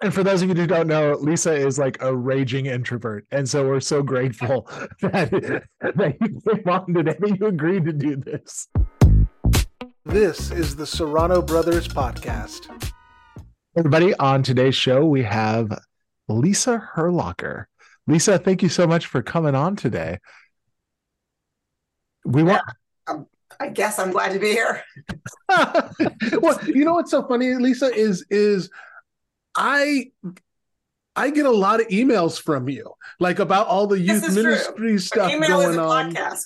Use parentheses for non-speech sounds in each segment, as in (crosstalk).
And for those of you who don't know, Lisa is like a raging introvert. And so we're so grateful (laughs) that, that you came on today, that you agreed to do this. This is the Serrano Brothers Podcast. Everybody, on today's show, we have Lisa Herlocker. Lisa, thank you so much for coming on today. We want. I guess I'm glad to be here. (laughs) well, you know what's so funny, Lisa, is is I I get a lot of emails from you, like about all the youth ministry true. stuff email going is a on. Podcast.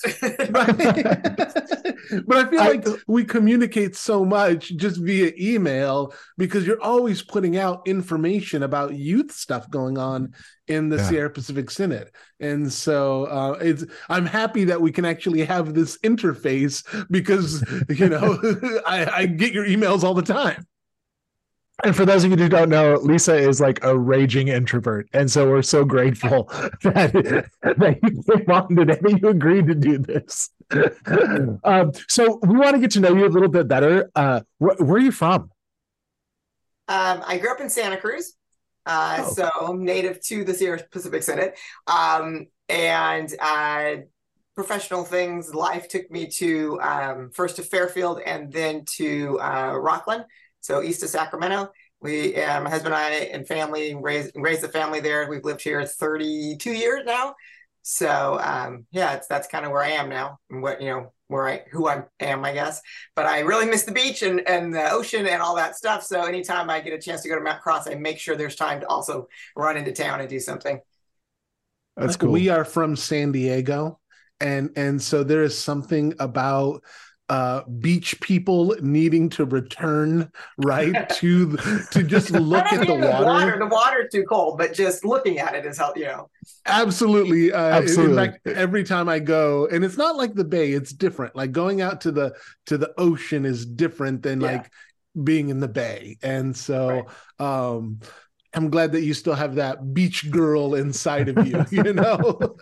(laughs) (laughs) But I feel I- like we communicate so much just via email because you're always putting out information about youth stuff going on in the Yeah. Sierra Pacific Synod, and so uh, it's I'm happy that we can actually have this interface because you know (laughs) I, I get your emails all the time. And for those of you who don't know, Lisa is like a raging introvert. And so we're so grateful (laughs) that, that you came on today, that you agreed to do this. (laughs) um, so we want to get to know you a little bit better. Uh, wh- where are you from? um, I grew up in Santa Cruz, uh, Oh. so I'm native to the Sierra Pacific Synod. Um, and uh, professional things, life took me to um, first to Fairfield and then to uh, Rocklin, so east of Sacramento. We, my husband and I, and family raised raised the family there. We've lived here 32 years now. So um, yeah, it's that's kind of where I am now, and what you know where I who I am, I guess. But I really miss the beach and and the ocean and all that stuff. So anytime I get a chance to go to Mount Cross, I make sure there's time to also run into town and do something. That's Like, cool. We are from San Diego, and and so there is something about uh beach people needing to return right to to just (laughs) look at the even water. The water's too cold, but just looking at it is how you know. Absolutely, uh, in- Absolutely. In fact, every time I go, and it's not like the bay; it's different. Like going out to the to the ocean is different than Yeah. like being in the bay. And so, um, I'm glad that you still have that beach girl inside of you. You (laughs) know.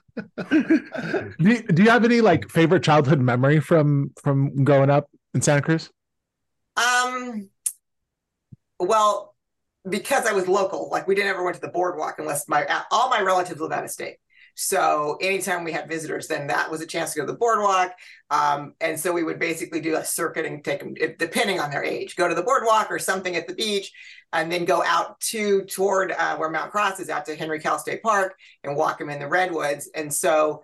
do, you, do you have any like favorite childhood memory from from growing up in Santa Cruz? Um, well, because I was local, like we didn't ever went to the boardwalk unless my all my relatives live out of state. So anytime we had visitors, then that was a chance to go to the boardwalk. Um, and so we would basically do a circuit and take them, depending on their age, go to the boardwalk or something at the beach, and then go out to toward uh, where Mount Cross is, out to Henry Cowell State Park, and walk them in the redwoods. And so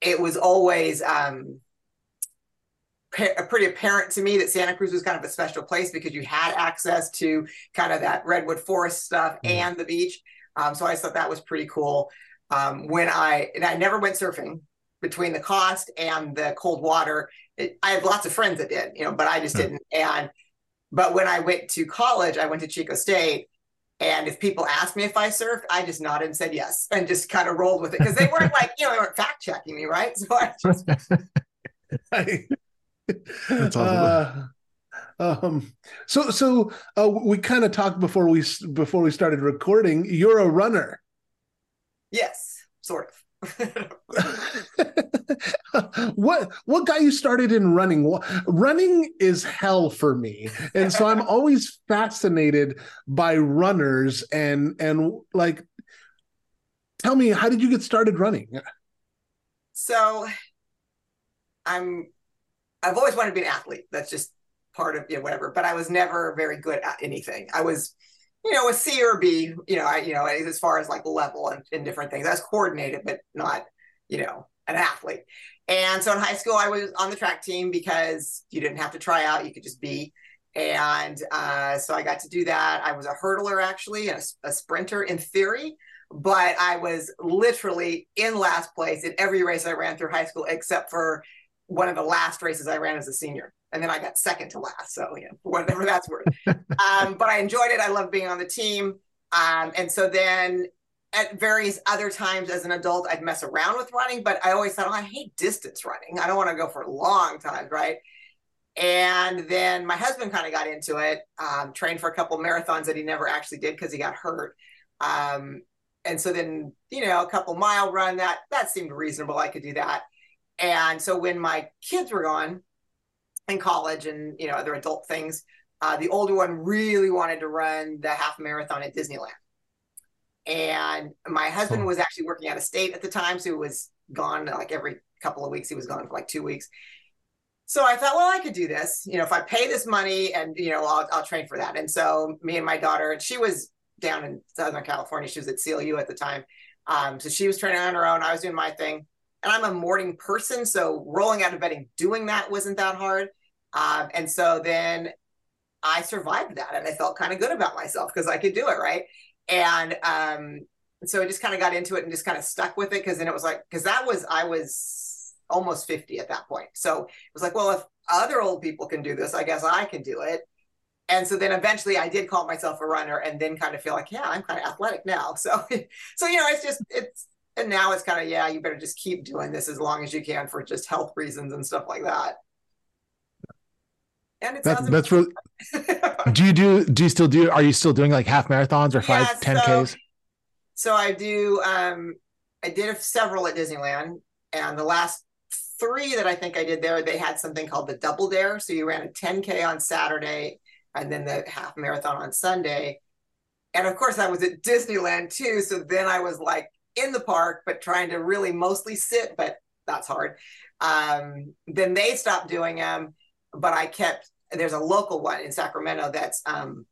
it was always um, pretty apparent to me that Santa Cruz was kind of a special place because you had access to kind of that redwood forest stuff Mhm. and the beach. Um, so I thought that was pretty cool. Um, when I and I never went surfing between the cost and the cold water. It, I have lots of friends that did, you know, but I just Yeah. didn't. And but when I went to college, I went to Chico State. And if people asked me if I surfed, I just nodded and said yes, and just kind of rolled with it because they weren't like, you know, they weren't fact checking me, right? So I just (laughs) That's awesome. Uh, um, so so uh, we kind of talked before we before we started recording. You're a runner. Yes, sort of. (laughs) what what got you started in running? Running is hell for me, and so I'm always fascinated by runners and and like. Tell me, how did you get started running? so I'm I've always wanted to be an athlete. That's just part of you know, whatever. But I was never very good at anything. I was, you know, a C or B, you know, I you know, as far as like level and, and different things. Was coordinated, but not, you know, an athlete. And so in high school, I was on the track team because you didn't have to try out; you could just be. And uh, so I got to do that. I was a hurdler actually, and a, a sprinter in theory, but I was literally in last place in every race I ran through high school, except for one of the last races I ran as a senior. And then I got second to last. So, you know, whatever that's worth. (laughs) um, but I enjoyed it. I loved being on the team. Um, and so then at various other times as an adult, I'd mess around with running, but I always thought, oh, I hate distance running. I don't want to go for long times, right? And then my husband kind of got into it, um, trained for a couple marathons that he never actually did because he got hurt. Um, and so then, you know, a couple mile run that that seemed reasonable. I could do that. And so when my kids were gone in college and you know other adult things, uh, the older one really wanted to run the half marathon at Disneyland. And my husband was actually working out of state at the time, so he was gone like every couple of weeks. He was gone for like two weeks. So I thought, well, I could do this. You know, if I pay this money and you know, I'll, I'll train for that. And so me and my daughter, and she was down in Southern California. She was at CLU at the time. Um, so she was training on her own. I was doing my thing. And I'm a morning person, so rolling out of bed and doing that wasn't that hard. Um, and so then I survived that, and I felt kind of good about myself because I could do it, right? And um, so I just kind of got into it and just kind of stuck with it because then it was like because that was I was almost 50 at that point. So it was like, well, if other old people can do this, I guess I can do it. And so then eventually I did call myself a runner and then kind of feel like, yeah, I'm kind of athletic now. So (laughs) so you know, it's just it's and now it's kind of, yeah, you better just keep doing this as long as you can for just health reasons and stuff like that. And it That's sounds that's really. Do you do? Do you still do? Are you still doing like half marathons or five, Yeah, ten so- ks? So I do. Um, I did several at Disneyland, and the last three that I think I did there, they had something called the Double Dare. So you ran a 10k on Saturday, and then the half marathon on Sunday. And of course, I was at Disneyland too. So then I was like in the park, but trying to really mostly sit, but that's hard. Um, then they stopped doing them, but I kept. There's a local one in Sacramento that's um,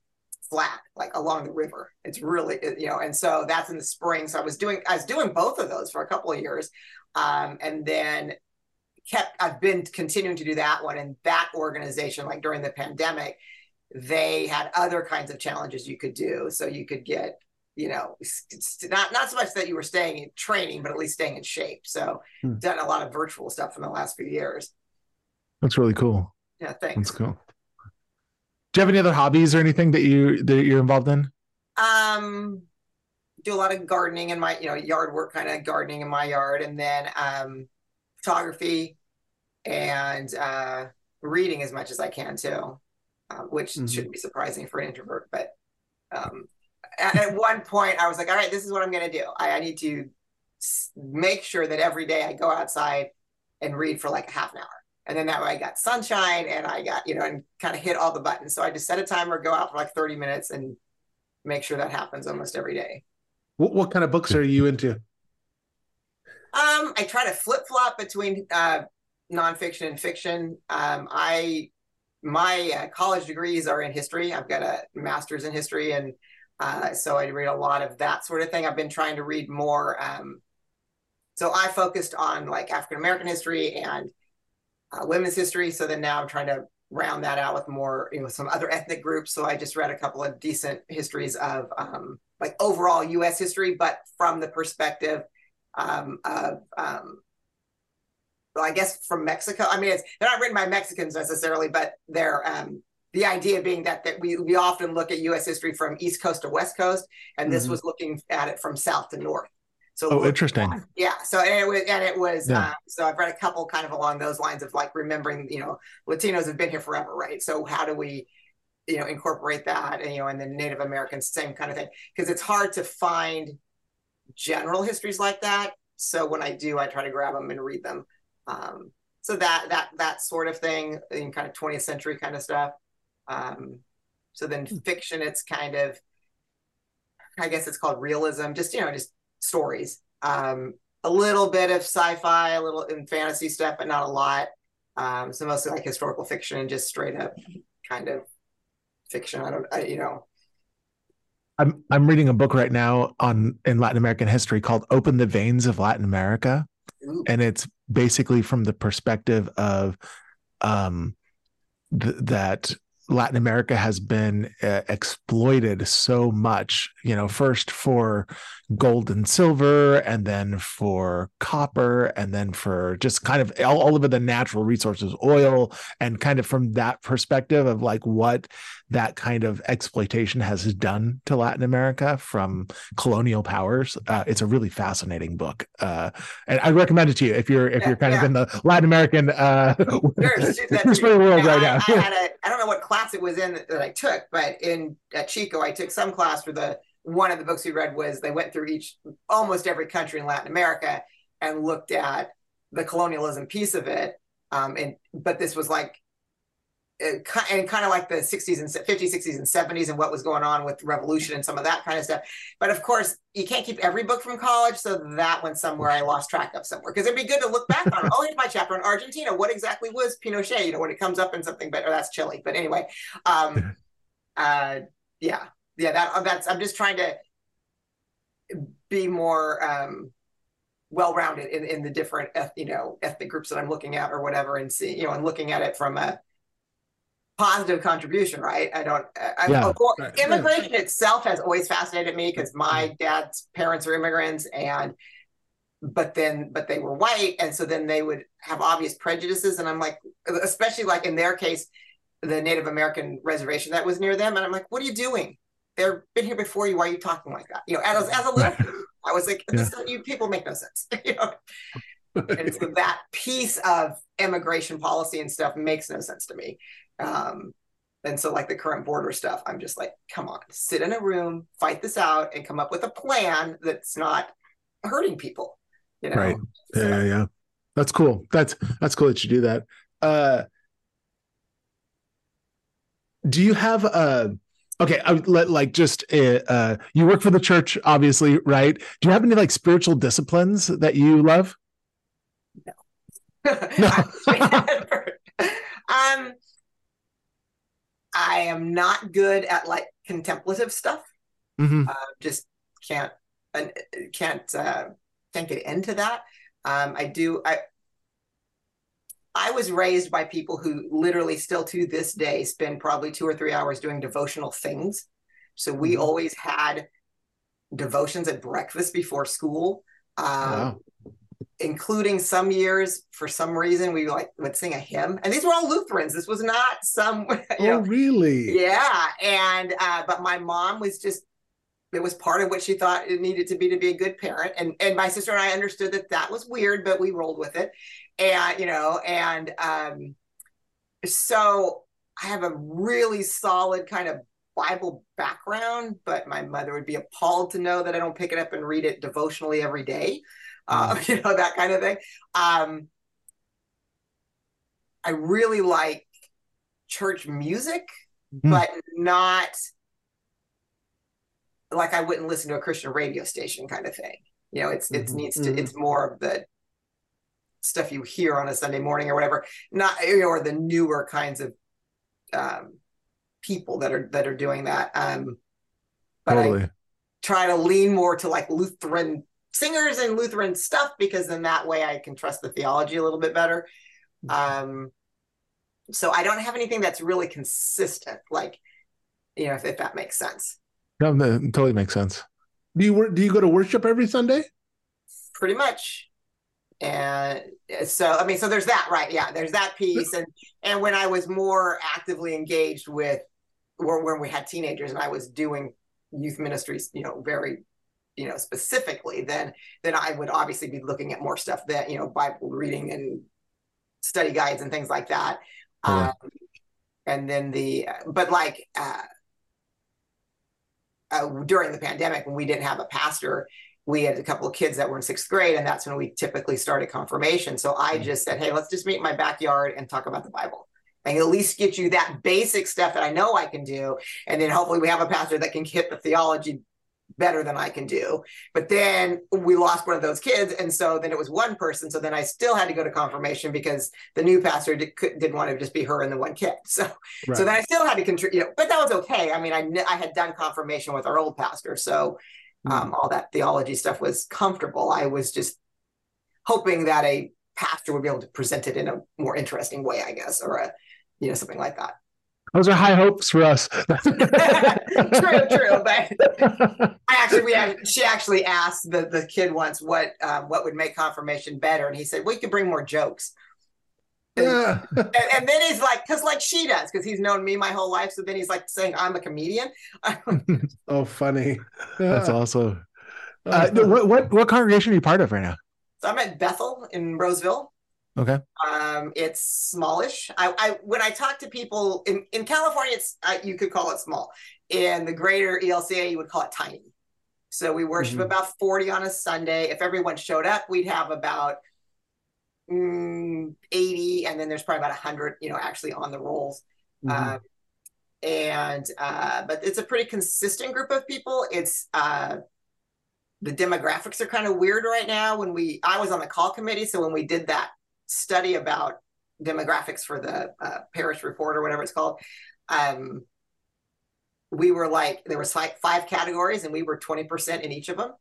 flat, like along the river. It's really, you know, and so that's in the spring. So I was doing, I was doing both of those for a couple of years, um, and then kept. I've been continuing to do that one, and that organization, like during the pandemic, they had other kinds of challenges you could do. So you could get, you know, s- s- not not so much that you were staying in training, but at least staying in shape. So Hmm. done a lot of virtual stuff in the last few years. That's really cool. Yeah, thanks. That's cool. Do you have any other hobbies or anything that you that you're involved in? Um, do a lot of gardening in my, you know, yard work, kind of gardening in my yard, and then um, photography and uh, reading as much as I can too, uh, which Mhm. shouldn't be surprising for an introvert. But um, at, one point, I was like, all right, this is what I'm going to do. I, I need to make sure that every day I go outside and read for like half an hour. And then that way I got sunshine and I got, you know, and kind of hit all the buttons. So I just set a timer, go out for like 30 minutes and make sure that happens almost every day. What, what kind of books are you into? Um, I try to flip flop between uh, nonfiction and fiction. Um, I my uh, college degrees are in history. I've got a master's in history, and uh, so I read a lot of that sort of thing. I've been trying to read more. Um, so I focused on like African American history and uh, women's history. So then now I'm trying to round that out with more, you know, some other ethnic groups. So I just read a couple of decent histories of um, like overall U.S. history, but from the perspective um, of um, well, I guess from Mexico. I mean, it's they're not written by Mexicans necessarily, but they're um, the idea being that that we we often look at U.S. history from East Coast to West Coast, and this Mhm. was looking at it from South to North. So Oh, interesting. yeah. So and it was and it was Yeah. uh, so I've read a couple kind of along those lines of like remembering you know Latinos have been here forever, right? So how do we you know incorporate that and you know and then Native Americans same kind of thing because it's hard to find general histories like that. So when I do, I try to grab them and read them. Um, so that that that sort of thing in kind of 20th century kind of stuff. Um, so then fiction, it's kind of I guess it's called realism, just you know, just stories. Um, a little bit of sci-fi, a little in fantasy stuff, but not a lot. Um, so mostly like historical fiction and just straight up kind of fiction. I don't, I, you know. I'm I'm reading a book right now on in Latin American history called Open the Veins of Latin America. ooh, and it's basically from the perspective of um th- that Latin America has been uh, exploited so much, you know, first for gold and silver, and then for copper, and then for just kind of all, all of the natural resources, oil, and kind of from that perspective of like what that kind of exploitation has done to Latin America from colonial powers. Uh, it's a really fascinating book, uh, and I recommend it to you if you're if Yeah, you're kind of in the Latin American uh, Sure, (laughs) shoot that history world right I, now. I had a I don't know what class it was in that, that I took, but in at Chico, I took some class for the one of the books we read was they went through each almost every country in Latin America and looked at the colonialism piece of it. Um, and but this was like and kind of like the 60s and 50s 60s and 70s and what was going on with revolution and some of that kind of stuff. But of course you can't keep every book from college so that went somewhere i lost track of somewhere. Because it'd be good to look back on oh here's my chapter on argentina. What exactly was pinochet? You know when it comes up in something but that's Chile. But anyway um (laughs) uh yeah yeah that that's i'm just trying to be more um well-rounded in, in the different you know ethnic groups that I'm looking at or whatever and see you know and looking at it from a positive contribution right I don't I, yeah. course, right. immigration itself has always fascinated me because my mm-hmm. dad's parents are immigrants and but then but they were white and so then they would have obvious prejudices and I'm like especially like in their case the Native American reservation that was near them and I'm like what are you doing they've been here before you why are you talking like that you know as, as a little I was like, yeah. you people make no sense. (laughs) you know? and so that piece of immigration policy and stuff makes no sense to me. Um, and so, like the current border stuff, I'm just like, come on, sit in a room, fight this out, and come up with a plan that's not hurting people. You know? Right? Yeah, so, yeah, yeah. That's cool. That's that's cool that you do that. Uh, do you have a okay I would let like just uh, uh, you work for the church obviously right do you have any like spiritual disciplines that you love no, no. (laughs) (laughs) um i am not good at like contemplative stuff mm-hmm. uh, just can't uh, can't uh can't get into that um i do i I was raised by people who literally still to this day spend probably two or three hours doing devotional things. So we mm-hmm. always had devotions at breakfast before school. Um, wow. Including some years, for some reason, we like would sing a hymn, and these were all Lutherans. This was not some. (laughs) oh, know, really? Yeah, and uh, but my mom was just it was part of what she thought it needed to be to be a good parent and and my sister and i understood that that was weird but we rolled with it and you know and um so i have a really solid kind of bible background but my mother would be appalled to know that i don't pick it up and read it devotionally every day uh, (laughs) you know that kind of thing um i really like church music mm. but not like I wouldn't listen to a Christian radio station kind of thing. You know, it's it mm-hmm. needs to mm-hmm. it's more of the stuff you hear on a Sunday morning or whatever, not you know, or the newer kinds of um, people that are that are doing that. Um, but totally. I try to lean more to like Lutheran singers and Lutheran stuff because then that way I can trust the theology a little bit better. Mm-hmm. Um, so I don't have anything that's really consistent, like you know, if, if that makes sense. No, that totally makes sense. Do you do you go to worship every Sunday? Pretty much. And so I mean, so there's that, right? Yeah, there's that piece. And and when I was more actively engaged with or when we had teenagers and I was doing youth ministries, you know, very you know specifically then then i would obviously be looking at more stuff that you know bible reading and study guides and things like that um, and then the but like uh, uh, during the pandemic when we didn't have a pastor we had a couple of kids that were in sixth grade and that's when we typically started confirmation so i mm-hmm. just said hey let's just meet in my backyard and talk about the bible and at least get you that basic stuff that i know i can do and then hopefully we have a pastor that can hit the theology better than I can do. But then we lost one of those kids. And so then it was one person. So then I still had to go to confirmation because the new pastor did, not want to just be her and the one kid. (laughs) So, right. so then I still had to contribute, you know, but that was okay. I mean, I, I had done confirmation with our old pastor. So. Um, all that theology stuff was comfortable. I was just hoping that a pastor would be able to present it in a more interesting way, I guess, or a, you know, something like that those are high hopes for us. (laughs) true, true. But I actually, we had, she actually asked the, the kid once what um, what would make confirmation better, and he said we could bring more jokes. And, yeah. and, and then he's like, because like she does, because he's known me my whole life. So then he's like saying I'm a comedian. (laughs) (laughs) oh, funny. That's awesome. Uh, what, what what congregation are you part of right now? So I'm at Bethel in Roseville. Okay. Um, it's smallish. I, I when I talk to people in in California, it's uh, you could call it small. In the greater ELCA, you would call it tiny. So we worship mm-hmm. about forty on a Sunday. If everyone showed up, we'd have about mm, eighty, and then there's probably about hundred, you know, actually on the rolls. Mm-hmm. Uh, and uh, but it's a pretty consistent group of people. It's uh, the demographics are kind of weird right now. When we, I was on the call committee, so when we did that study about demographics for the uh, parish report or whatever it's called, um, we were like there was like five categories, and we were twenty percent in each of them.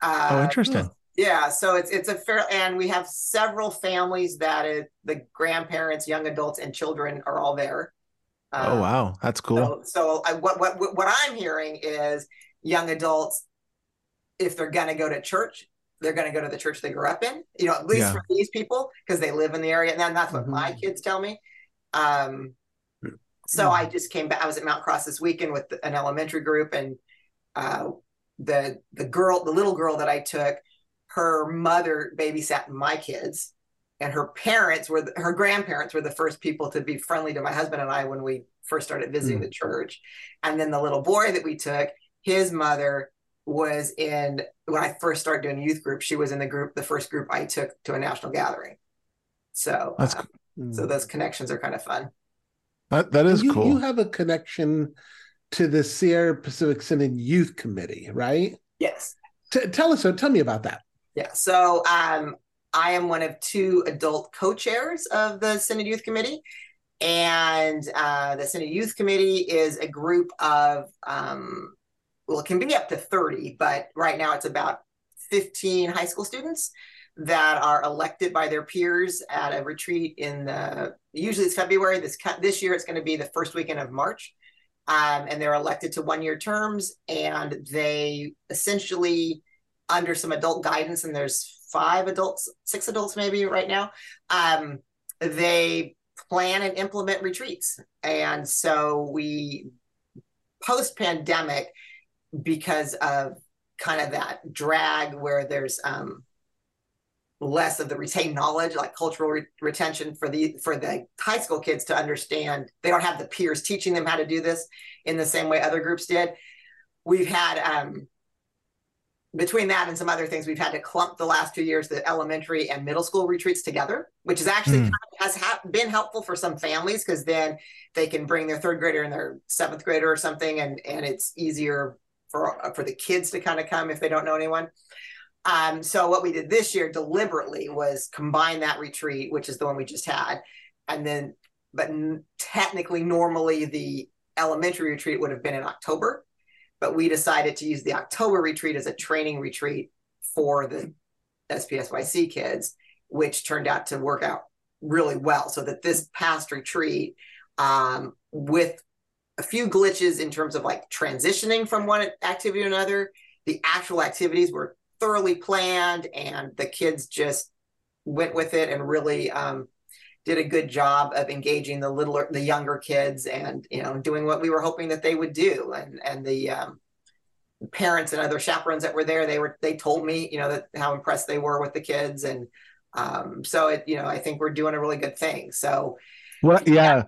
Uh, oh, interesting. Yeah, so it's it's a fair, and we have several families that it, the grandparents, young adults, and children are all there. oh um, wow, that's cool. So, so I, what what what I'm hearing is young adults, if they're gonna go to church, they're gonna go to the church they grew up in. You know, at least yeah. for these people because they live in the area, and then that's what mm-hmm. my kids tell me. Um, so mm-hmm. I just came back. I was at Mount Cross this weekend with an elementary group, and uh, the the girl, the little girl that I took her mother babysat my kids and her parents were the, her grandparents were the first people to be friendly to my husband and I when we first started visiting mm. the church. And then the little boy that we took, his mother was in when I first started doing youth group, she was in the group, the first group I took to a national gathering. So that's uh, cool. so those connections are kind of fun. That that is you, cool. You have a connection to the Sierra Pacific Synod Youth Committee, right? Yes. T- tell us, so tell me about that. Yeah. So um, I am one of two adult co-chairs of the Synod Youth Committee. And uh, the Synod Youth Committee is a group of, um, well, it can be up to 30, but right now it's about 15 high school students that are elected by their peers at a retreat in the, usually it's February. This, this year it's going to be the first weekend of March. Um, and they're elected to one year terms and they essentially under some adult guidance, and there's five adults, six adults maybe right now. Um, they plan and implement retreats, and so we post pandemic because of kind of that drag where there's um, less of the retained knowledge like cultural re- retention for the for the high school kids to understand they don't have the peers teaching them how to do this in the same way other groups did we've had um, between that and some other things, we've had to clump the last two years the elementary and middle school retreats together, which is actually mm. has ha- been helpful for some families because then they can bring their third grader and their seventh grader or something, and and it's easier for for the kids to kind of come if they don't know anyone. Um, so what we did this year deliberately was combine that retreat, which is the one we just had, and then but technically normally the elementary retreat would have been in October but we decided to use the October retreat as a training retreat for the SPSYC kids, which turned out to work out really well. So that this past retreat, um, with a few glitches in terms of like transitioning from one activity to another, the actual activities were thoroughly planned and the kids just went with it and really um, did a good job of engaging the littler, the younger kids, and you know, doing what we were hoping that they would do. And and the um, parents and other chaperones that were there, they were they told me, you know, that how impressed they were with the kids, and um, so it, you know, I think we're doing a really good thing. So, well, yeah,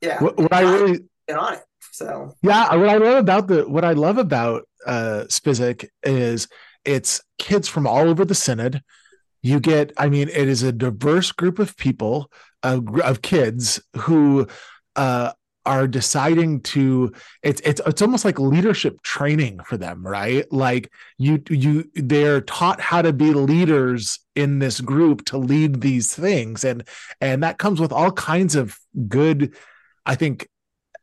yeah, what, what I really been on it. So, yeah, what I love about the what I love about uh Spizik is it's kids from all over the synod you get i mean it is a diverse group of people uh, of kids who uh, are deciding to it's it's it's almost like leadership training for them right like you you they're taught how to be leaders in this group to lead these things and and that comes with all kinds of good i think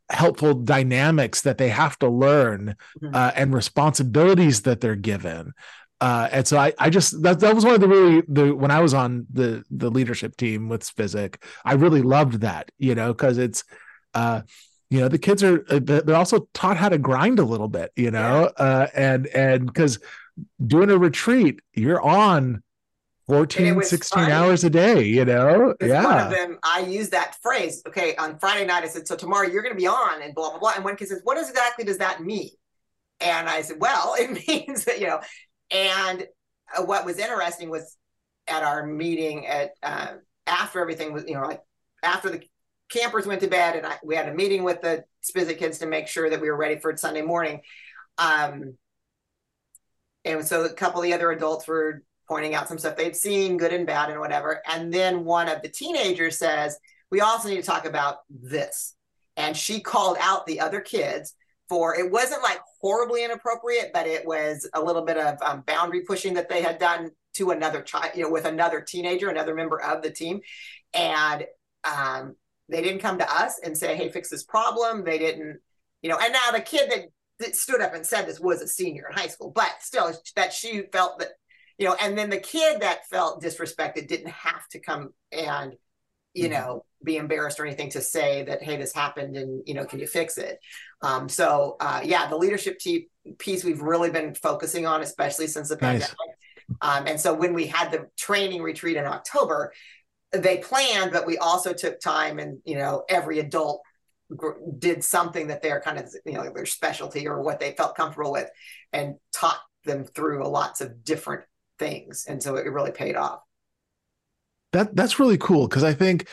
helpful dynamics that they have to learn mm-hmm. uh, and responsibilities that they're given uh, and so I, I just that, that was one of the really the when I was on the the leadership team with Spizik, I really loved that, you know, because it's uh you know the kids are uh, they're also taught how to grind a little bit you know yeah. uh and and because doing a retreat you're on 14 16 funny. hours a day you know yeah one of them i use that phrase okay on friday night i said so tomorrow you're going to be on and blah blah blah and one kid says what exactly does that mean and i said well (laughs) it means that you know and uh, what was interesting was at our meeting at uh, after everything was, you know, like after the campers went to bed, and I, we had a meeting with the Spizik kids to make sure that we were ready for Sunday morning. Um, and so a couple of the other adults were pointing out some stuff they'd seen, good and bad, and whatever. And then one of the teenagers says, "We also need to talk about this." and she called out the other kids for it wasn't like horribly inappropriate, but it was a little bit of um, boundary pushing that they had done to another child, you know, with another teenager, another member of the team, and um, they didn't come to us and say, "Hey, fix this problem." They didn't, you know. And now the kid that, that stood up and said this was a senior in high school, but still, that she felt that, you know. And then the kid that felt disrespected didn't have to come and you mm-hmm. know be embarrassed or anything to say that hey this happened and you know can you fix it um, so uh, yeah the leadership team piece we've really been focusing on especially since the nice. pandemic um, and so when we had the training retreat in october they planned but we also took time and you know every adult did something that they're kind of you know their specialty or what they felt comfortable with and taught them through lots of different things and so it really paid off that that's really cool because I think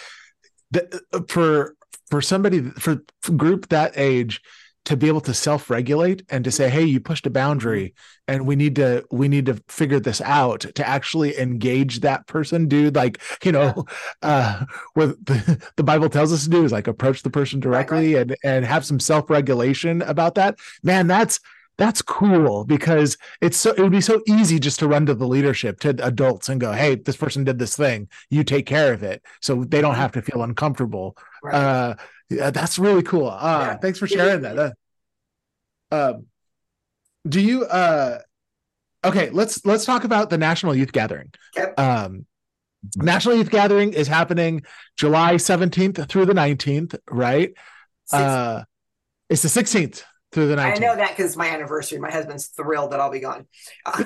that uh, for for somebody for, group that age to be able to self-regulate and to say hey you pushed a boundary and we need to we need to figure this out to actually engage that person dude like you know (laughs) uh what the, (laughs) the bible tells us to do is like approach the person directly right, right. and and have some self-regulation about that man that's that's cool because it's so it would be so easy just to run to the leadership to adults and go hey this person did this thing you take care of it so they don't have to feel uncomfortable right. uh yeah, that's really cool uh yeah. thanks for sharing that uh, uh, do you uh okay let's let's talk about the national youth gathering yep. um national youth gathering is happening july 17th through the 19th right 16th. uh it's the 16th through the night. I know that because it's my anniversary. My husband's thrilled that I'll be gone. (laughs) how,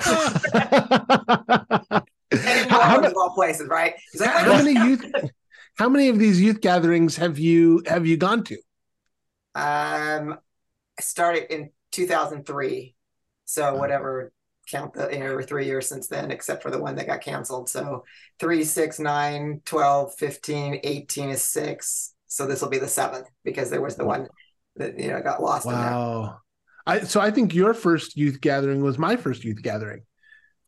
many, all places, right? Like, how many youth? How many of these youth gatherings have you have you gone to? Um, I started in 2003, so whatever count the you know three years since then except for the one that got canceled so 3 6 9 12 15 18 is 6 so this will be the seventh because there was the one that you know I got lost. Wow. I so I think your first youth gathering was my first youth gathering.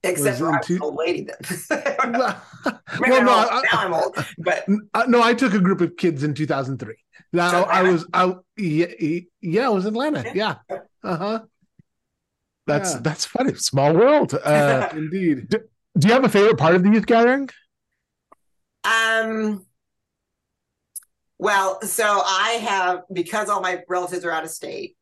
Except for I was an old lady then. (laughs) well, (laughs) well, no, I, now I'm old, but uh, no, I took a group of kids in 2003. Now I was I yeah, yeah I was in Atlanta. Yeah. Uh huh. That's yeah. that's funny. Small world. Uh, (laughs) Indeed. Do, do you have a favorite part of the youth gathering? Um, well, so I have, because all my relatives are out of state,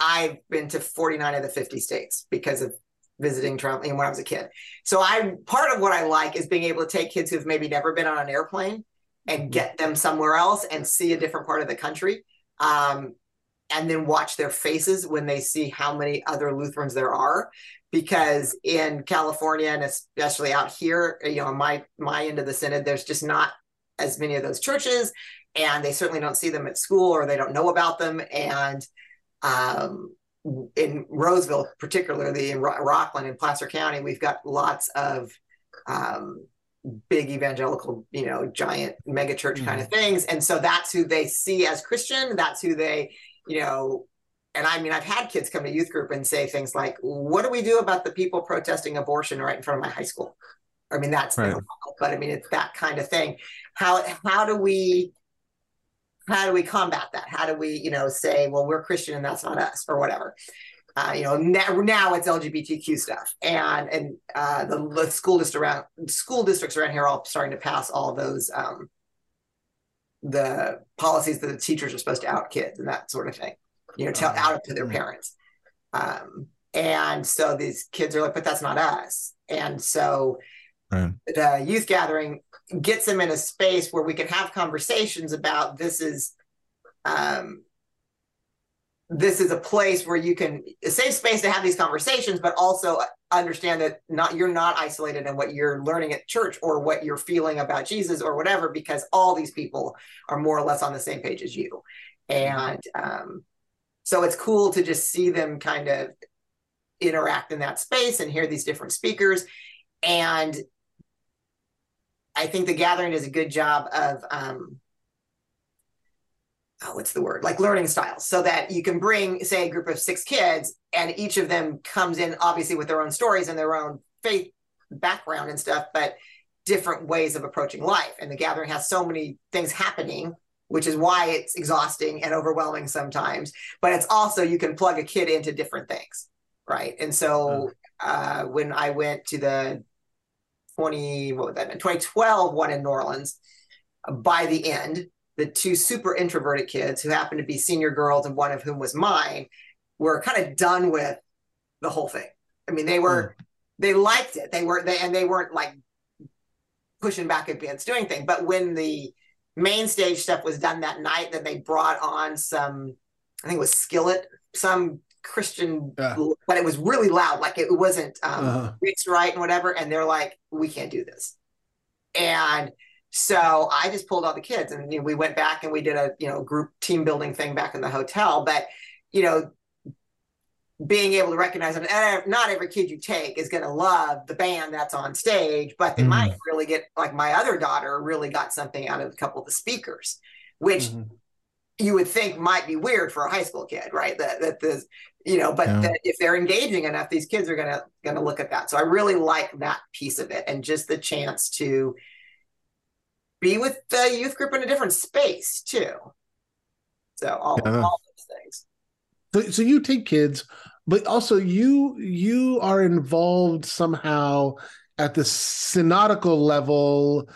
I've been to 49 of the 50 states because of visiting traveling when I was a kid. So I part of what I like is being able to take kids who've maybe never been on an airplane and mm-hmm. get them somewhere else and see a different part of the country. Um, and then watch their faces when they see how many other Lutherans there are. Because in California and especially out here, you know, my my end of the synod, there's just not as many of those churches and they certainly don't see them at school or they don't know about them. And um, in Roseville, particularly in Rocklin and Placer County, we've got lots of um, big evangelical, you know, giant mega church mm-hmm. kind of things. And so that's who they see as Christian. That's who they, you know, and I mean, I've had kids come to youth group and say things like, "What do we do about the people protesting abortion right in front of my high school?" I mean, that's right. but I mean, it's that kind of thing. How how do we how do we combat that? How do we, you know, say, well, we're Christian and that's not us or whatever? Uh, you know, now, now it's LGBTQ stuff, and and uh, the, the, school district around school districts around here are all starting to pass all those um, the policies that the teachers are supposed to out kids and that sort of thing. You know, tell out to their mm-hmm. parents. Um, and so these kids are like, but that's not us. And so right. the youth gathering gets them in a space where we can have conversations about this is um, this is a place where you can a safe space to have these conversations but also understand that not you're not isolated in what you're learning at church or what you're feeling about jesus or whatever because all these people are more or less on the same page as you and um, so it's cool to just see them kind of interact in that space and hear these different speakers and I think the gathering does a good job of um, oh, what's the word? Like learning styles, so that you can bring, say, a group of six kids, and each of them comes in obviously with their own stories and their own faith background and stuff, but different ways of approaching life. And the gathering has so many things happening which is why it's exhausting and overwhelming sometimes. But it's also you can plug a kid into different things, right? And so uh, when I went to the 20, what was that, 2012 one in New Orleans, by the end, the two super introverted kids who happened to be senior girls and one of whom was mine were kind of done with the whole thing. I mean, they were, mm. they liked it. They were, they, and they weren't like pushing back against doing things. But when the main stage stuff was done that night, then they brought on some, I think it was Skillet, some Christian, yeah. but it was really loud. Like it wasn't um, uh-huh. mixed right and whatever. And they're like, we can't do this. And so I just pulled all the kids and you know, we went back and we did a, you know, group team building thing back in the hotel. But, you know, being able to recognize that not every kid you take is going to love the band that's on stage, but they mm. might really get like my other daughter really got something out of a couple of the speakers, which mm-hmm. You would think might be weird for a high school kid, right? That that the you know, but yeah. if they're engaging enough, these kids are gonna gonna look at that. So I really like that piece of it, and just the chance to be with the youth group in a different space too. So all, yeah. all those things. So, so you take kids, but also you you are involved somehow at the synodical level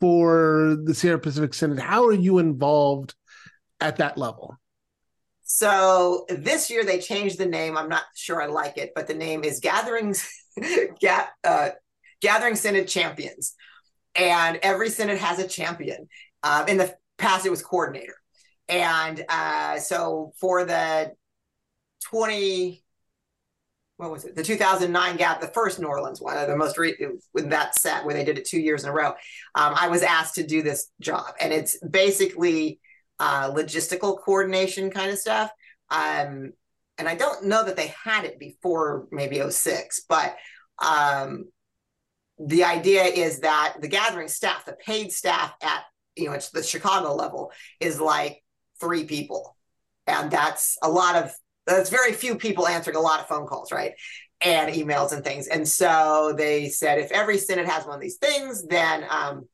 for the Sierra Pacific Synod. How are you involved at that level? So this year they changed the name. I'm not sure I like it, but the name is Gatherings (laughs) uh, Gathering Synod Champions, and every synod has a champion. Um, in the past, it was coordinator. And uh, so for the 20, what was it? The 2009 gap, the first New Orleans one, the most re- with that set where they did it two years in a row. Um, I was asked to do this job, and it's basically uh, logistical coordination kind of stuff. Um, and I don't know that they had it before maybe 06, but um, the idea is that the gathering staff, the paid staff at you know it's the Chicago level is like three people, and that's a lot of that's very few people answering a lot of phone calls, right? And emails and things. And so they said if every synod has one of these things, then um,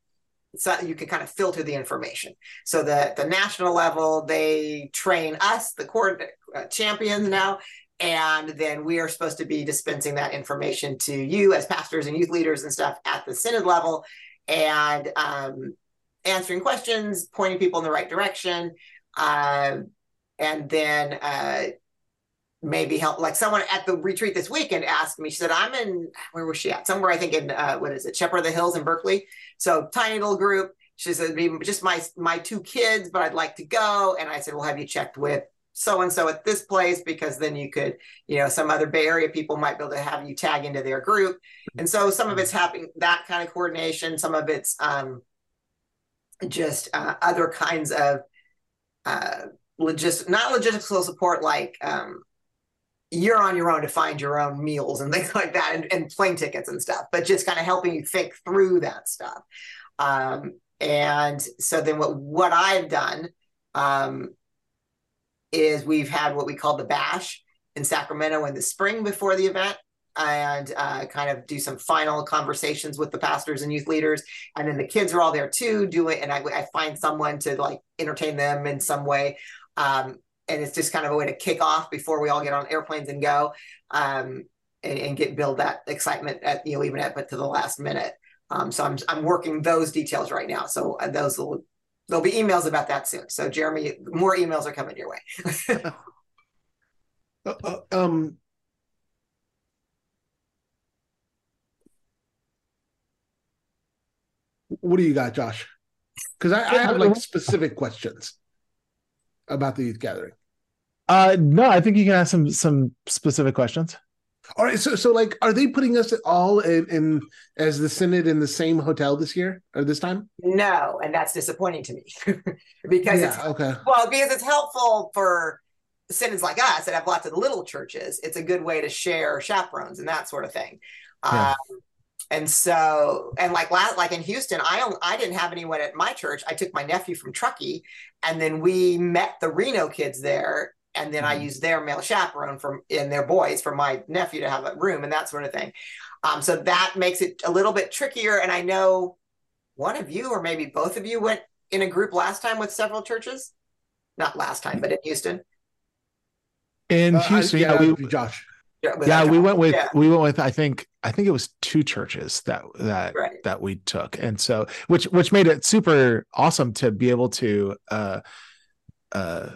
so you can kind of filter the information. So the the national level, they train us, the core uh, champions now, and then we are supposed to be dispensing that information to you as pastors and youth leaders and stuff at the synod level, and um, answering questions, pointing people in the right direction, uh, and then uh, maybe help like someone at the retreat this weekend asked me she said i'm in where was she at? Somewhere i think in uh, what is it shepherd of the hills in berkeley. So tiny little group. She said just my my two kids but i'd like to go. And i said well have you checked with so and so at this place? Because then you could you know some other bay area people might be able to have you tag into their group. And so some of it's happening that kind of coordination. Some of it's um just uh, other kinds of uh logist not logistical support like um you're on your own to find your own meals and (laughs) things like that and, and plane tickets and stuff but just kind of helping you think through that stuff. Um, and so then what what i've done um, is we've had what we call the bash in sacramento in the spring before the event and uh, kind of do some final conversations with the pastors and youth leaders and then the kids are all there too doing and I, I find someone to like entertain them in some way. Um, and it's just kind of a way to kick off before we all get on airplanes and go um, and, and, get build that excitement at you know even at but to the last minute. Um, so I'm, I'm working those details right now. So uh, those will there'll be emails about that soon. So jeremy more emails are coming your way. (laughs) Uh, uh, um what do you got josh? Because I, I have like specific questions about the youth gathering uh, no, I think you can ask some some specific questions. All right, so so like, are they putting us all in, in as the synod in the same hotel this year or this time? No, and that's disappointing to me (laughs) because yeah, it's okay. Well, because it's helpful for synods like us that have lots of little churches. It's a good way to share chaperones and that sort of thing. Yeah. Um, and so, and like last, like in Houston, I don't, I didn't have anyone at my church. I took my nephew from Truckee, and then we met the Reno kids there, and then mm-hmm. I use their male chaperone from in their boys for my nephew to have a room and that sort of thing. Um, so that makes it a little bit trickier. And I know one of you or maybe both of you went in a group last time with several churches? Not last time, but in Houston. In Uh, I- Houston, yeah, we Josh. with yeah we went with Yeah. we went with i think i think it was two churches that that Right. that we took and so which which made it super awesome to be able to uh uh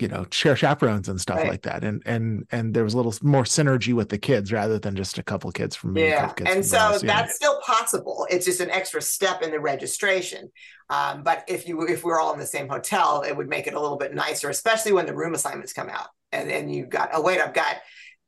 you know share chaperones and stuff Right. like that and and and there was a little more synergy with the kids rather than just a couple kids from me, Yeah, kids and so that's still possible. It's just an extra step in the registration. Um, but if you if we're all in the same hotel, it would make it a little bit nicer, especially when the room assignments come out. And then you got oh wait, I've got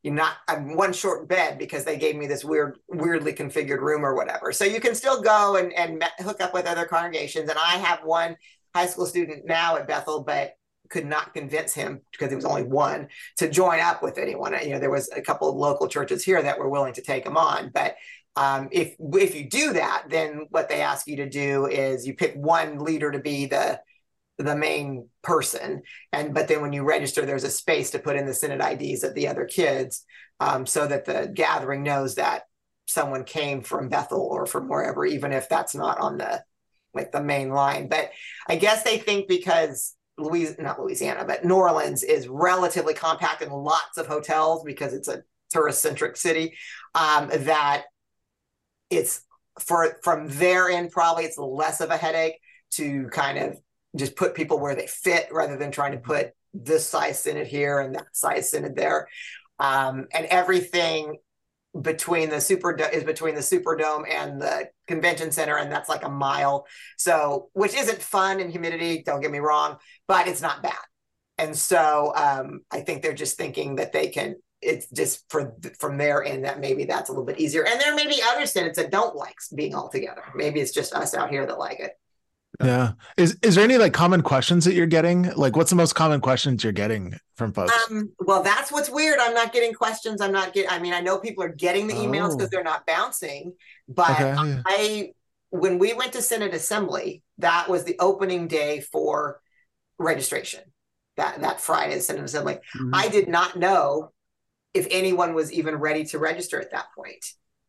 you're not I'm one short bed because they gave me this weird weirdly configured room or whatever. So you can still go and and hook up with other congregations. And I have one high school student now at Bethel, but could not convince him because it was only one to join up with anyone. You know, there was a couple of local churches here that were willing to take him on, but um, if if you do that, then what they ask you to do is you pick one leader to be the the main person, and but then when you register, there's a space to put in the synod IDs of the other kids, um, so that the gathering knows that someone came from Bethel or from wherever, even if that's not on the like the main line. But I guess they think because Louis, not Louisiana, but New Orleans is relatively compact and lots of hotels because it's a tourist centric city. Um, that it's for from their end, probably it's less of a headache to kind of just put people where they fit rather than trying to put this size synod here and that size synod there. Um, and everything between the super is between the superdome and the convention center and that's like a mile. So which isn't fun in humidity don't get me wrong but it's not bad. And so um, i think they're just thinking that they can it's just for from their end that maybe that's a little bit easier. And there may be other synods that don't like being all together. Maybe it's just us out here that like it yeah is is there any like common questions that you're getting like what's the most common questions you're getting from folks um, well that's what's weird i'm not getting questions i'm not getting i mean i know people are getting the emails because Oh. they're not bouncing but okay. I when we went to Synod Assembly, that was the opening day for registration. That that Friday, the Synod Assembly. Mhm. I did not know if anyone was even ready to register at that point.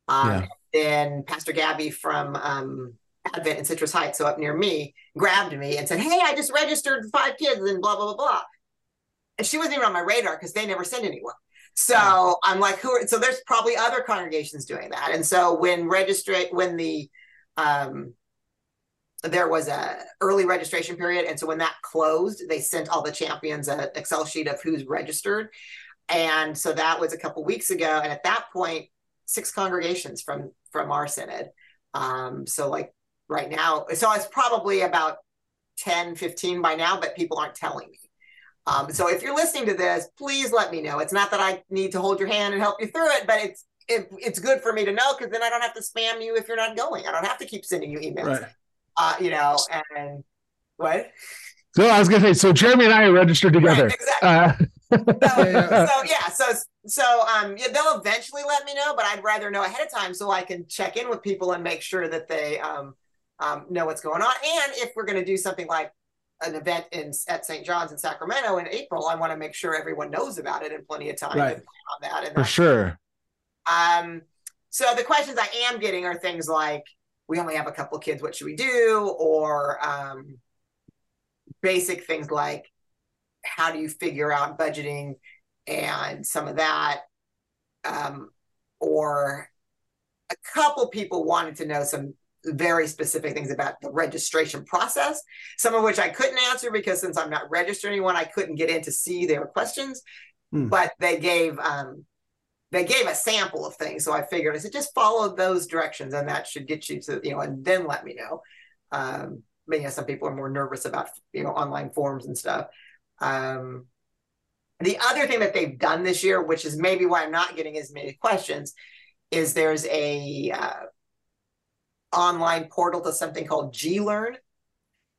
Um, Yeah. Then Pastor Gabby from um, Advent in Citrus Heights, so up near me, grabbed me and said, "Hey, I just registered five kids and blah blah blah blah." And she wasn't even on my radar because they never send anyone. So I'm like, who are so there's probably other congregations doing that. And so when registrate when the um there was a early registration period. And so when that closed, they sent all the champions an Excel sheet of who's registered. And so that was a couple weeks ago. And at that point, six congregations from from our synod. Um, so like right now, so it's probably about 10, 15 by now, but people aren't telling me. Um, so if you're listening to this, please let me know. It's not that I need to hold your hand and help you through it, but it's it, it's good for me to know because then I don't have to spam you if you're not going. I don't have to keep sending you emails. Right. Uh, you know, and what? so i was gonna say so jeremy and i are registered together Right, exactly. uh, So, (laughs) Yeah. so yeah, so so um yeah, they'll eventually let me know, but I'd rather know ahead of time so I can check in with people and make sure that they um um know what's going on. And if we're gonna do something like an event in at St. John's in Sacramento in April, I want to make sure everyone knows about it in plenty of time Right. on that. And for that's- sure um, so the questions I am getting are things like, we only have a couple kids, what should we do? Or um, basic things like, how do you figure out budgeting and some of that? Um, or a couple people wanted to know some very specific things about the registration process, some of which I couldn't answer because since I'm not registering anyone, I couldn't get in to see their questions. Hmm. But they gave um, they gave a sample of things, so I figured I said just follow those directions, and that should get you to you know, and then let me know. Um, but yeah, some people are more nervous about you know online forms and stuff. Um, the other thing that they've done this year, which is maybe why I'm not getting as many questions, is there's a uh, online portal to something called GLearn,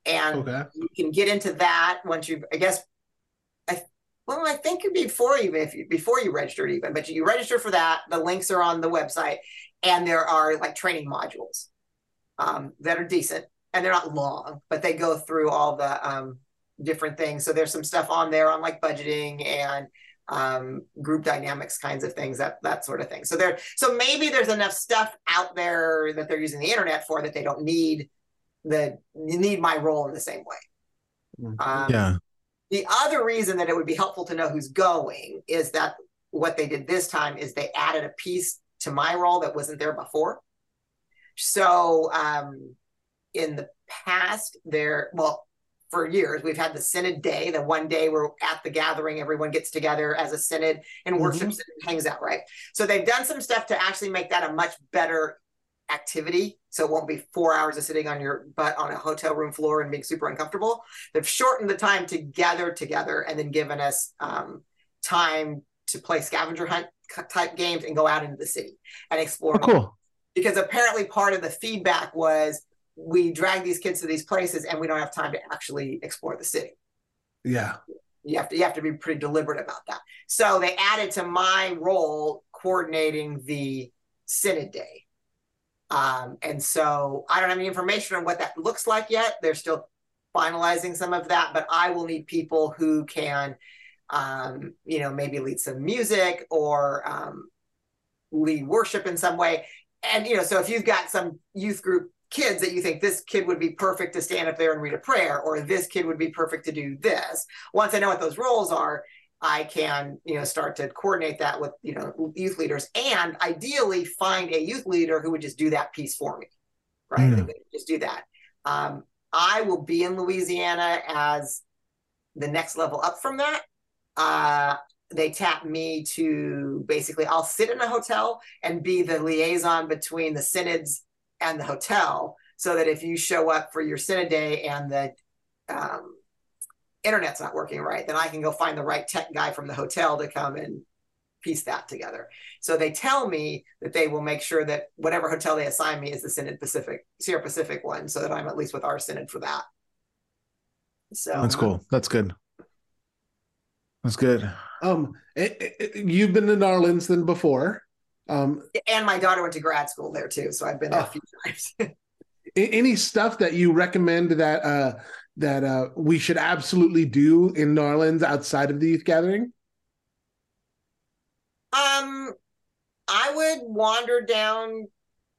and Okay. you can get into that once you I guess I well I think before even if you before you registered even but you register for that the links are on the website and there are like training modules um, that are decent. And they're not long but they go through all the um, different things. So there's some stuff on there on like budgeting and um, group dynamics kinds of things that that sort of thing so there so maybe there's enough stuff out there that they're using the internet for that they don't need the need my role in the same way. Mm. Um, Yeah. The other reason that it would be helpful to know who's going is that what they did this time is they added a piece to my role that wasn't there before. So um, in the past, there, well, for years, we've had the Synod Day, the one day we're at the gathering, everyone gets together as a Synod and worships and hangs out, right? So they've done some stuff to actually make that a much better activity. So it won't be four hours of sitting on your butt on a hotel room floor and being super uncomfortable. They've shortened the time to gather together and then given us um, time to play scavenger hunt type games and go out into the city and explore. Oh, cool. Because apparently part of the feedback was we drag these kids to these places and we don't have time to actually explore the city. Yeah. You have to you have to be pretty deliberate about that. So they added to my role coordinating the Synod Day. Um, and so I don't have any information on what that looks like yet. They're still finalizing some of that, but I will need people who can, um, you know, maybe lead some music or um, lead worship in some way. And, you know, so if you've got some youth group kids that you think this kid would be perfect to stand up there and read a prayer, or this kid would be perfect to do this, once I know what those roles are, I can, you know, start to coordinate that with, you know, youth leaders and ideally find a youth leader who would just do that piece for me, right? Mm. Just do that. Um, I will be in Louisiana as the next level up from that. Uh, they tap me to basically, I'll sit in a hotel and be the liaison between the synods and the hotel so that if you show up for your synod day and the um, internet's not working right, then I can go find the right tech guy from the hotel to come and piece that together. So they tell me that they will make sure that whatever hotel they assign me is the Synod Pacific, Sierra Pacific one, so that I'm at least with our Synod for that. So That's cool. That's good. That's good. Um, it, it, you've been to New Orleans than before. Um, and my daughter went to grad school there too, so I've been there Oh. a few times. (laughs) any stuff that you recommend that uh that uh we should absolutely do in New Orleans outside of the youth gathering? Um, I would wander down,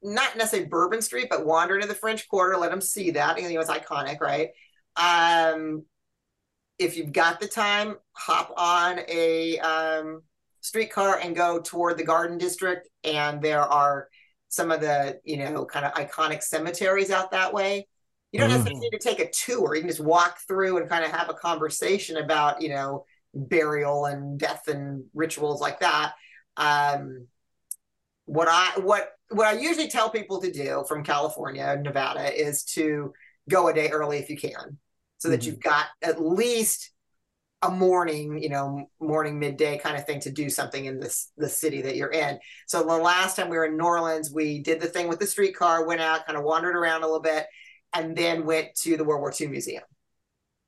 not necessarily Bourbon Street, but wander into the French Quarter. Let them see that. You know, it's iconic, right? Um, if you've got the time, hop on a um, streetcar and go toward the Garden District, and there are some of the you know kind of iconic cemeteries out that way. You don't Oh. necessarily need to take a tour. You can just walk through and kind of have a conversation about you know burial and death and rituals like that. Um, what I what what I usually tell people to do from California, and Nevada, is to go a day early if you can, so that Mhm. you've got at least a morning, you know, morning midday kind of thing to do something in this the city that you're in. So the last time we were in New Orleans, we did the thing with the streetcar, went out, kind of wandered around a little bit, and then went to the World War II Museum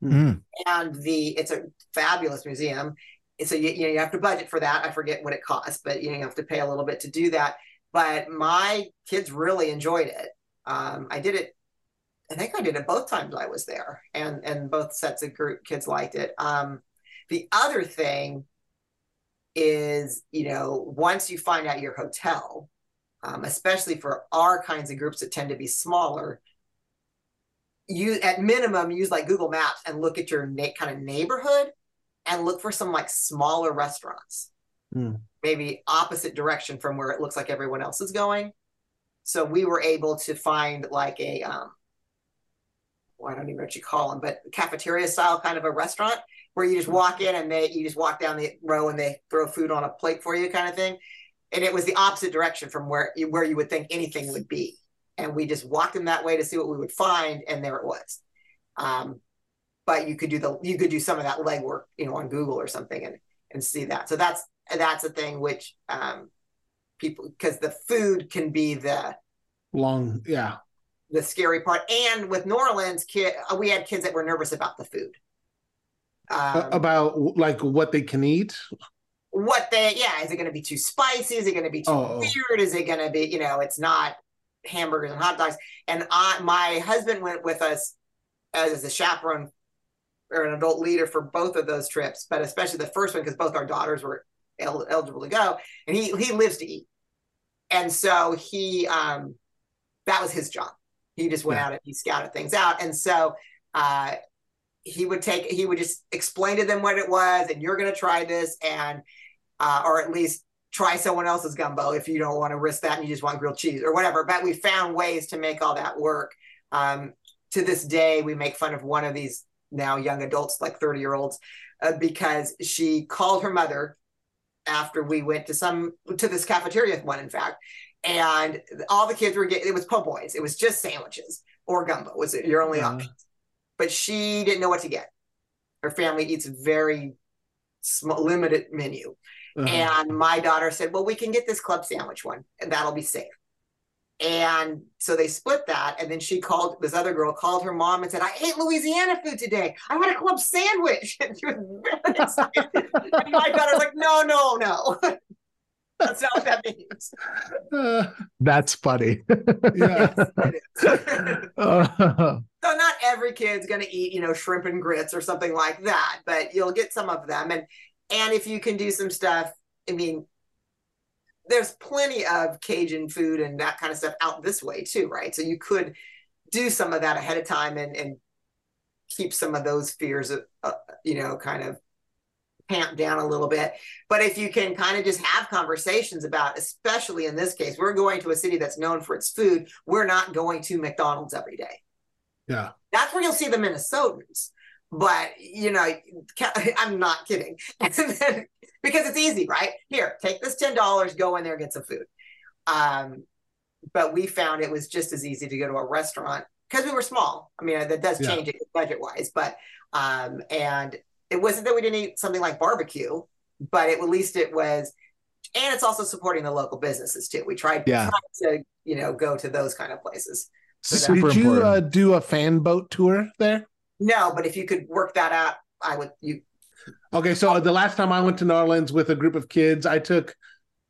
Mm. and the it's a fabulous museum. So you, you know you have to budget for that. I forget what it costs, but you, know, you have to pay a little bit to do that. But my kids really enjoyed it. Um, I did it. I think I did it both times I was there, and and both sets of group kids liked it. Um, the other thing is, you know, once you find out your hotel, um, especially for our kinds of groups that tend to be smaller, you at minimum use like Google Maps and look at your na- kind of neighborhood and look for some like smaller restaurants, Hmm. maybe opposite direction from where it looks like everyone else is going. So we were able to find like a um, well, I don't even know what you call them, but cafeteria style kind of a restaurant where you just walk in and they you just walk down the row and they throw food on a plate for you, kind of thing. And it was the opposite direction from where you, where you would think anything would be. And we just walked in that way to see what we would find, and there it was. Um, but you could do the you could do some of that legwork, you know, on Google or something and and see that. So that's that's a thing which um, people because the food can be the Long, yeah. The scary part. And with New Orleans, kid, we had kids that were nervous about the food. Um, about like what they can eat. what they, yeah, is it going to be too spicy? Is it going to be too Oh, oh. weird? Is it going to be, you know, it's not hamburgers and hot dogs. And I, my husband went with us as a chaperone or an adult leader for both of those trips, but especially the first one because both our daughters were el- eligible to go, and he he lives to eat, and so he um that was his job He just went Yeah. out and he scouted things out. And so uh, he would take, he would just explain to them what it was, and you're going to try this, and uh, or at least try someone else's gumbo if you don't want to risk that and you just want grilled cheese or whatever. But we found ways to make all that work. Um, to this day, we make fun of one of these now young adults, like 30 year olds, uh, because she called her mother after we went to some to this cafeteria one in fact and all the kids were getting it was po' boys. It was just sandwiches or gumbo was it your only Uh-huh. option. But she didn't know what to get. Her family eats a very small limited menu. Uh-huh. and my daughter said well we can get this club sandwich one and that'll be safe. And so they split that and then she called this other girl called her mom and said i ate louisiana food today. I had a club sandwich. (laughs) And she was very (laughs) excited. And my daughter's like no no no (laughs) that's not what that means Uh, (laughs) That's funny. yeah. It is. (laughs) Uh, So not every kid's going to eat, you know, shrimp and grits or something like that, but you'll get some of them. And and if you can do some stuff, I mean, there's plenty of Cajun food and that kind of stuff out this way too, right? So you could do some of that ahead of time and and keep some of those fears, uh, you know, kind of tamp down a little bit. But if you can kind of just have conversations about, especially in this case, we're going to a city that's known for its food. We're not going to McDonald's every day Yeah. that's where you'll see the Minnesotans. But you know, (laughs) I'm not kidding. (laughs) because it's easy, right? Here, take this ten dollars, go in there, get some food. Um, but we found it was just as easy to go to a restaurant because we were small. I mean, that does Yeah. change it budget wise, but um, and it wasn't that we didn't eat something like barbecue, but it, at least it was, and it's also supporting the local businesses too. We tried, Yeah. tried to you know go to those kind of places. super Did you uh, do a fan boat tour there? No, but if you could work that out, I would. You Okay, so the last time I went to New Orleans with a group of kids, I took,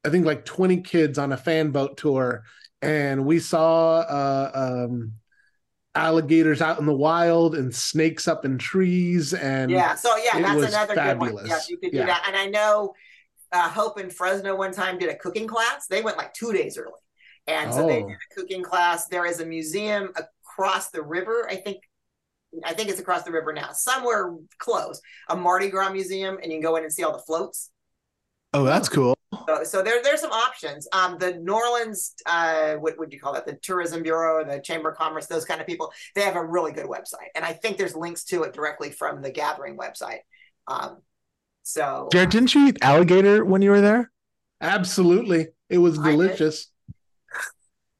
I think like 20 kids on a fan boat tour, and we saw uh, um, alligators out in the wild and snakes up in trees. And yeah. So yeah, that's was another good one. fabulous. Yeah, you could do Yeah. that. And I know uh, Hope in Fresno one time did a cooking class. They went like two days early, and so they Oh. did a cooking class. There is a museum across the river. I think. I think it's across the river now, somewhere close. A Mardi Gras museum, and you can go in and see all the floats. oh, that's cool. So, so there, there's some options. Um, the New Orleans, uh, what would you call that? The Tourism Bureau, the Chamber of Commerce, those kind of people. They have a really good website, and I think there's links to it directly from the Gathering website. Um, so Jared, didn't you eat alligator when you were there? absolutely, it was delicious.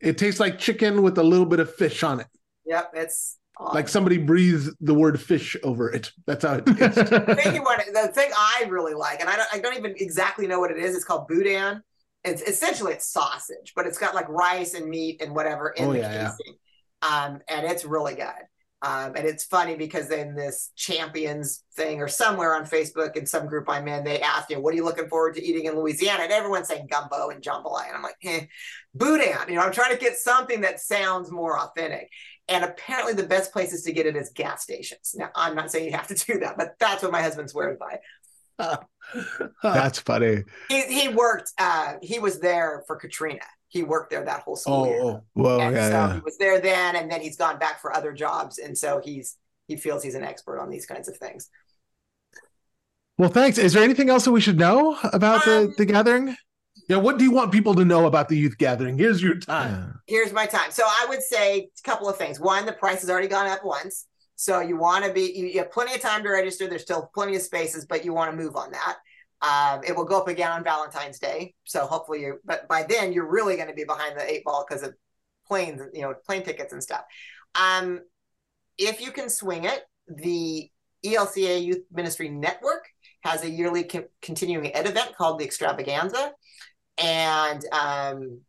It tastes like chicken with a little bit of fish on it. yep, it's Like somebody breathed the word fish over it. That's how it (laughs) tastes. the thing, the thing I really like, and I don't, I don't even exactly know what it is. It's called boudin. It's essentially it's sausage, but it's got like rice and meat and whatever in Oh, the yeah, yeah. casing. Um, and it's really good. Um, and it's funny because in this champions thing or somewhere on Facebook in some group I'm in, they asked you, what are you looking forward to eating in Louisiana? And everyone's saying gumbo and jambalaya. And I'm like, eh, boudin. You know, I'm trying to get something that sounds more authentic. And apparently the best places to get it is gas stations. Now, I'm not saying you have to do that, but that's what my husband swears by. (laughs) That's funny. He, he worked, uh, he was there for Katrina. He worked there that whole school oh, year. oh. Whoa, and yeah, so yeah. he was there then, and then he's gone back for other jobs. And so he's, he feels he's an expert on these kinds of things. Well, thanks. Is there anything else that we should know about the, Um, the gathering? Yeah, what do you want people to know about the youth gathering? Here's your time. here's my time. So I would say a couple of things. One, the price has already gone up once. So you want to be, you, you have plenty of time to register. There's still plenty of spaces, but you want to move on that. Um, it will go up again on Valentine's Day. So hopefully you, but by then you're really going to be behind the eight ball because of planes, you know, plane tickets and stuff. Um, if you can swing it, the ELCA Youth Ministry Network has a yearly con- continuing ed event called the Extravaganza. And um,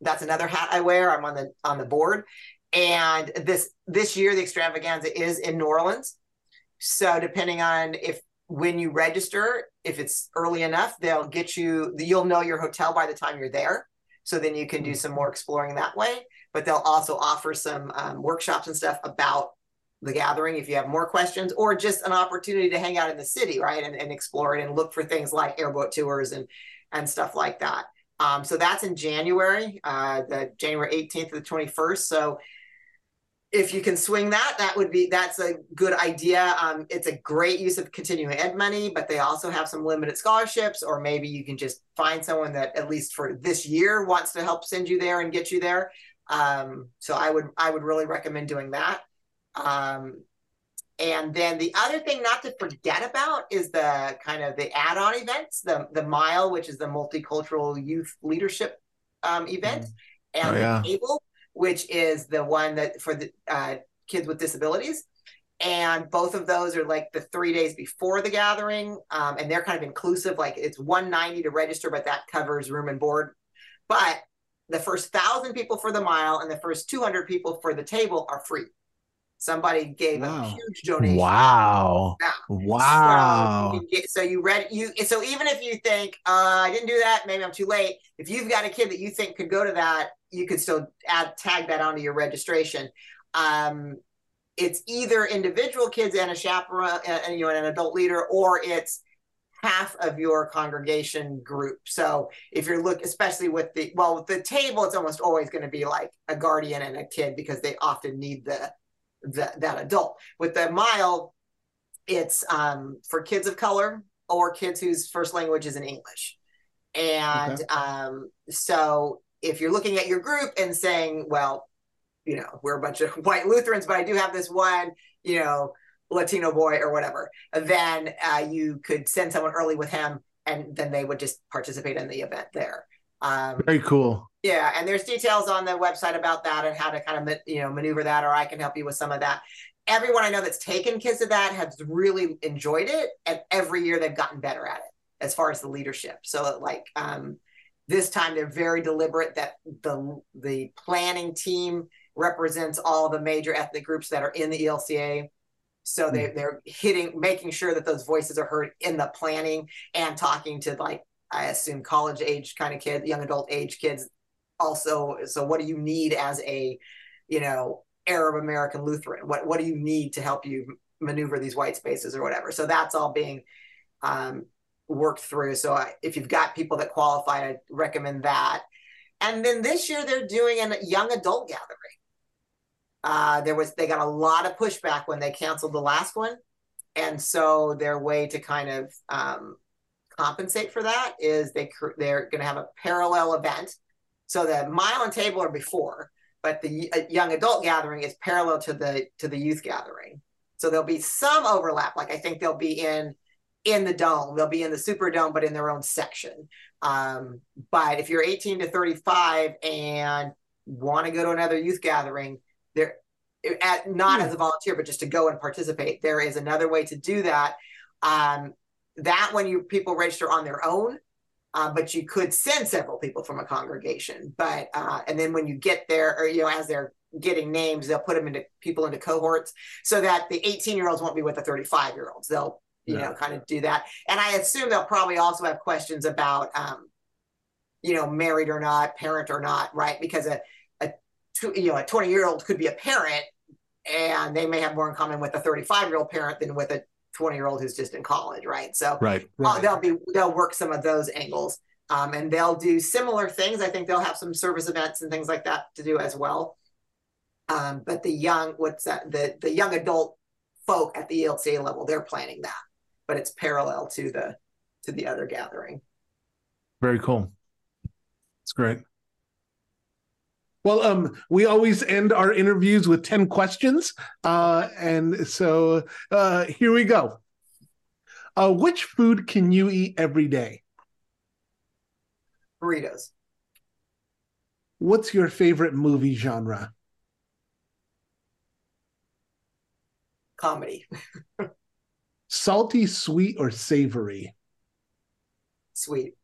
that's another hat I wear. I'm on the on the board. And this this year the extravaganza is in New Orleans. So depending on if when you register, if it's early enough, they'll get you you'll know your hotel by the time you're there. So then you can do some more exploring that way. But they'll also offer some um, workshops and stuff about the gathering if you have more questions or just an opportunity to hang out in the city, right? And, and explore it and look for things like airboat tours and and stuff like that. Um, so that's in January, uh, the January 18th to the 21st. So if you can swing that, that would be that's a good idea. Um, it's a great use of continuing ed money, but they also have some limited scholarships, or maybe you can just find someone that at least for this year wants to help send you there and get you there. Um, so I would I would really recommend doing that. Um, and then the other thing not to forget about is the kind of the add-on events, the the MYLE, which is the multicultural youth leadership um, event, mm. and oh, yeah. the table, which is the one that for the uh, kids with disabilities. And both of those are like the three days before the gathering, um, and they're kind of inclusive. Like it's 190 to register, but that covers room and board. But the first thousand people for the MYLE and the first 200 people for the table are free. Somebody gave wow. a huge donation. Wow! Wow! So you, get, so you read you. So even if you think uh, I didn't do that, maybe I'm too late. If you've got a kid that you think could go to that, you could still add tag that onto your registration. Um, it's either individual kids and a chaperone and, and you know an adult leader, or it's half of your congregation group. So if you're look, especially with the well, with the table, it's almost always going to be like a guardian and a kid because they often need the, the that adult. With the MYLE, it's um, for kids of color or kids whose first language is in English. And okay. um, so if you're looking at your group and saying, well, you know, we're a bunch of (laughs) white Lutherans, but I do have this one, you know, Latino boy or whatever, then uh, you could send someone early with him and then they would just participate in the event there. Um, Very cool. Yeah, and there's details on the website about that and how to kind of you know maneuver that, or I can help you with some of that. Everyone I know that's taken kids to that has really enjoyed it, and every year they've gotten better at it as far as the leadership. So like um, this time they're very deliberate that the the planning team represents all the major ethnic groups that are in the ELCA. So they, hmm. they're hitting, making sure that those voices are heard in the planning and talking to like, I assume college age kind of kids, young adult age kids also. So what do you need as a, you know, Arab American Lutheran? What, what do you need to help you maneuver these white spaces or whatever? So that's all being um, worked through. So I, if you've got people that qualify, I recommend that. And then this year they're doing a young adult gathering. Uh, there was they got a lot of pushback when they canceled the last one, and so their way to kind of um, compensate for that is they they're going to have a parallel event. So the MYLE and table are before, but the young adult gathering is parallel to the to the youth gathering. So there'll be some overlap. Like I think they'll be in in the dome, they'll be in the Superdome, but in their own section. Um, but if you're 18 to 35 and want to go to another youth gathering, there at not as a volunteer, but just to go and participate. There is another way to do that. Um, that when you people register on their own, uh, but you could send several people from a congregation. But uh, and then when you get there, or you know, as they're getting names, they'll put them into people into cohorts so that the 18 year olds won't be with the 35 year olds. They'll you yeah. know kind of do that. And I assume they'll probably also have questions about um, you know married or not, parent or not, right? Because a you know a 20 year old could be a parent and they may have more in common with a 35 year old parent than with a 20 year old who's just in college right? So right, right. Uh, they'll be they'll work some of those angles um, and they'll do similar things. I think they'll have some service events and things like that to do as well. Um, but the young what's that the the young adult folk at the elca level they're planning that but it's parallel to the to the other gathering. Very cool. It's great well, um, we always end our interviews with 10 questions. Uh, and so uh, here we go. Uh, which food can you eat every day? Burritos. What's your favorite movie genre? Comedy. (laughs) Salty, sweet, or savory? Sweet.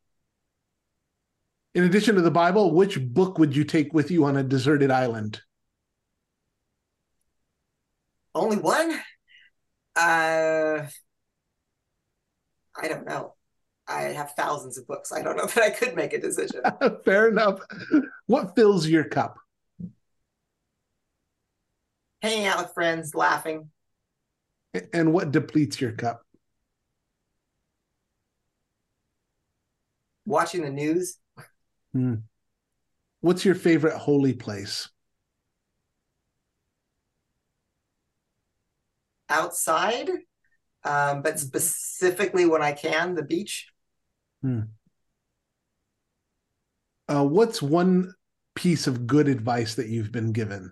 In addition to the Bible, which book would you take with you on a deserted island? Only one? Uh, I don't know. I have thousands of books. I don't know (laughs) that I could make a decision. (laughs) Fair enough. What fills your cup? Hanging out with friends, laughing. And what depletes your cup? Watching the news. Hmm. What's your favorite holy place? outside, um, but specifically when I can, the beach. Uh, what's one piece of good advice that you've been given?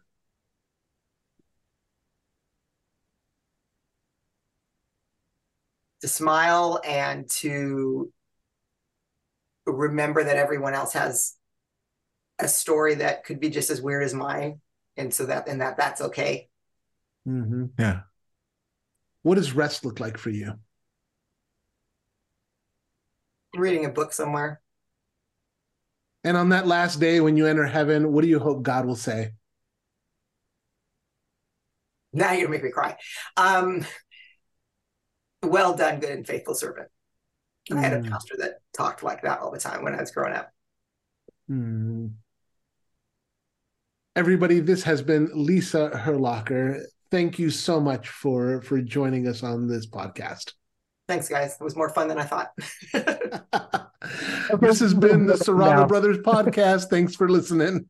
To smile and to remember that everyone else has a story that could be just as weird as mine, and so that and that that's okay. Mm-hmm. Yeah. What does rest look like for you? Reading a book somewhere. And on that last day when you enter heaven, what do you hope God will say? Now you're gonna make me cry. Um, well done, good and faithful servant. I had a Mm. pastor that talked like that all the time when I was growing up. Hmm. Everybody, this has been Lisa Herlocker. Thank you so much for for joining us on this podcast. Thanks, guys. It was more fun than I thought. (laughs) (laughs) this has been the Serrano Brothers (laughs) podcast. Thanks for listening.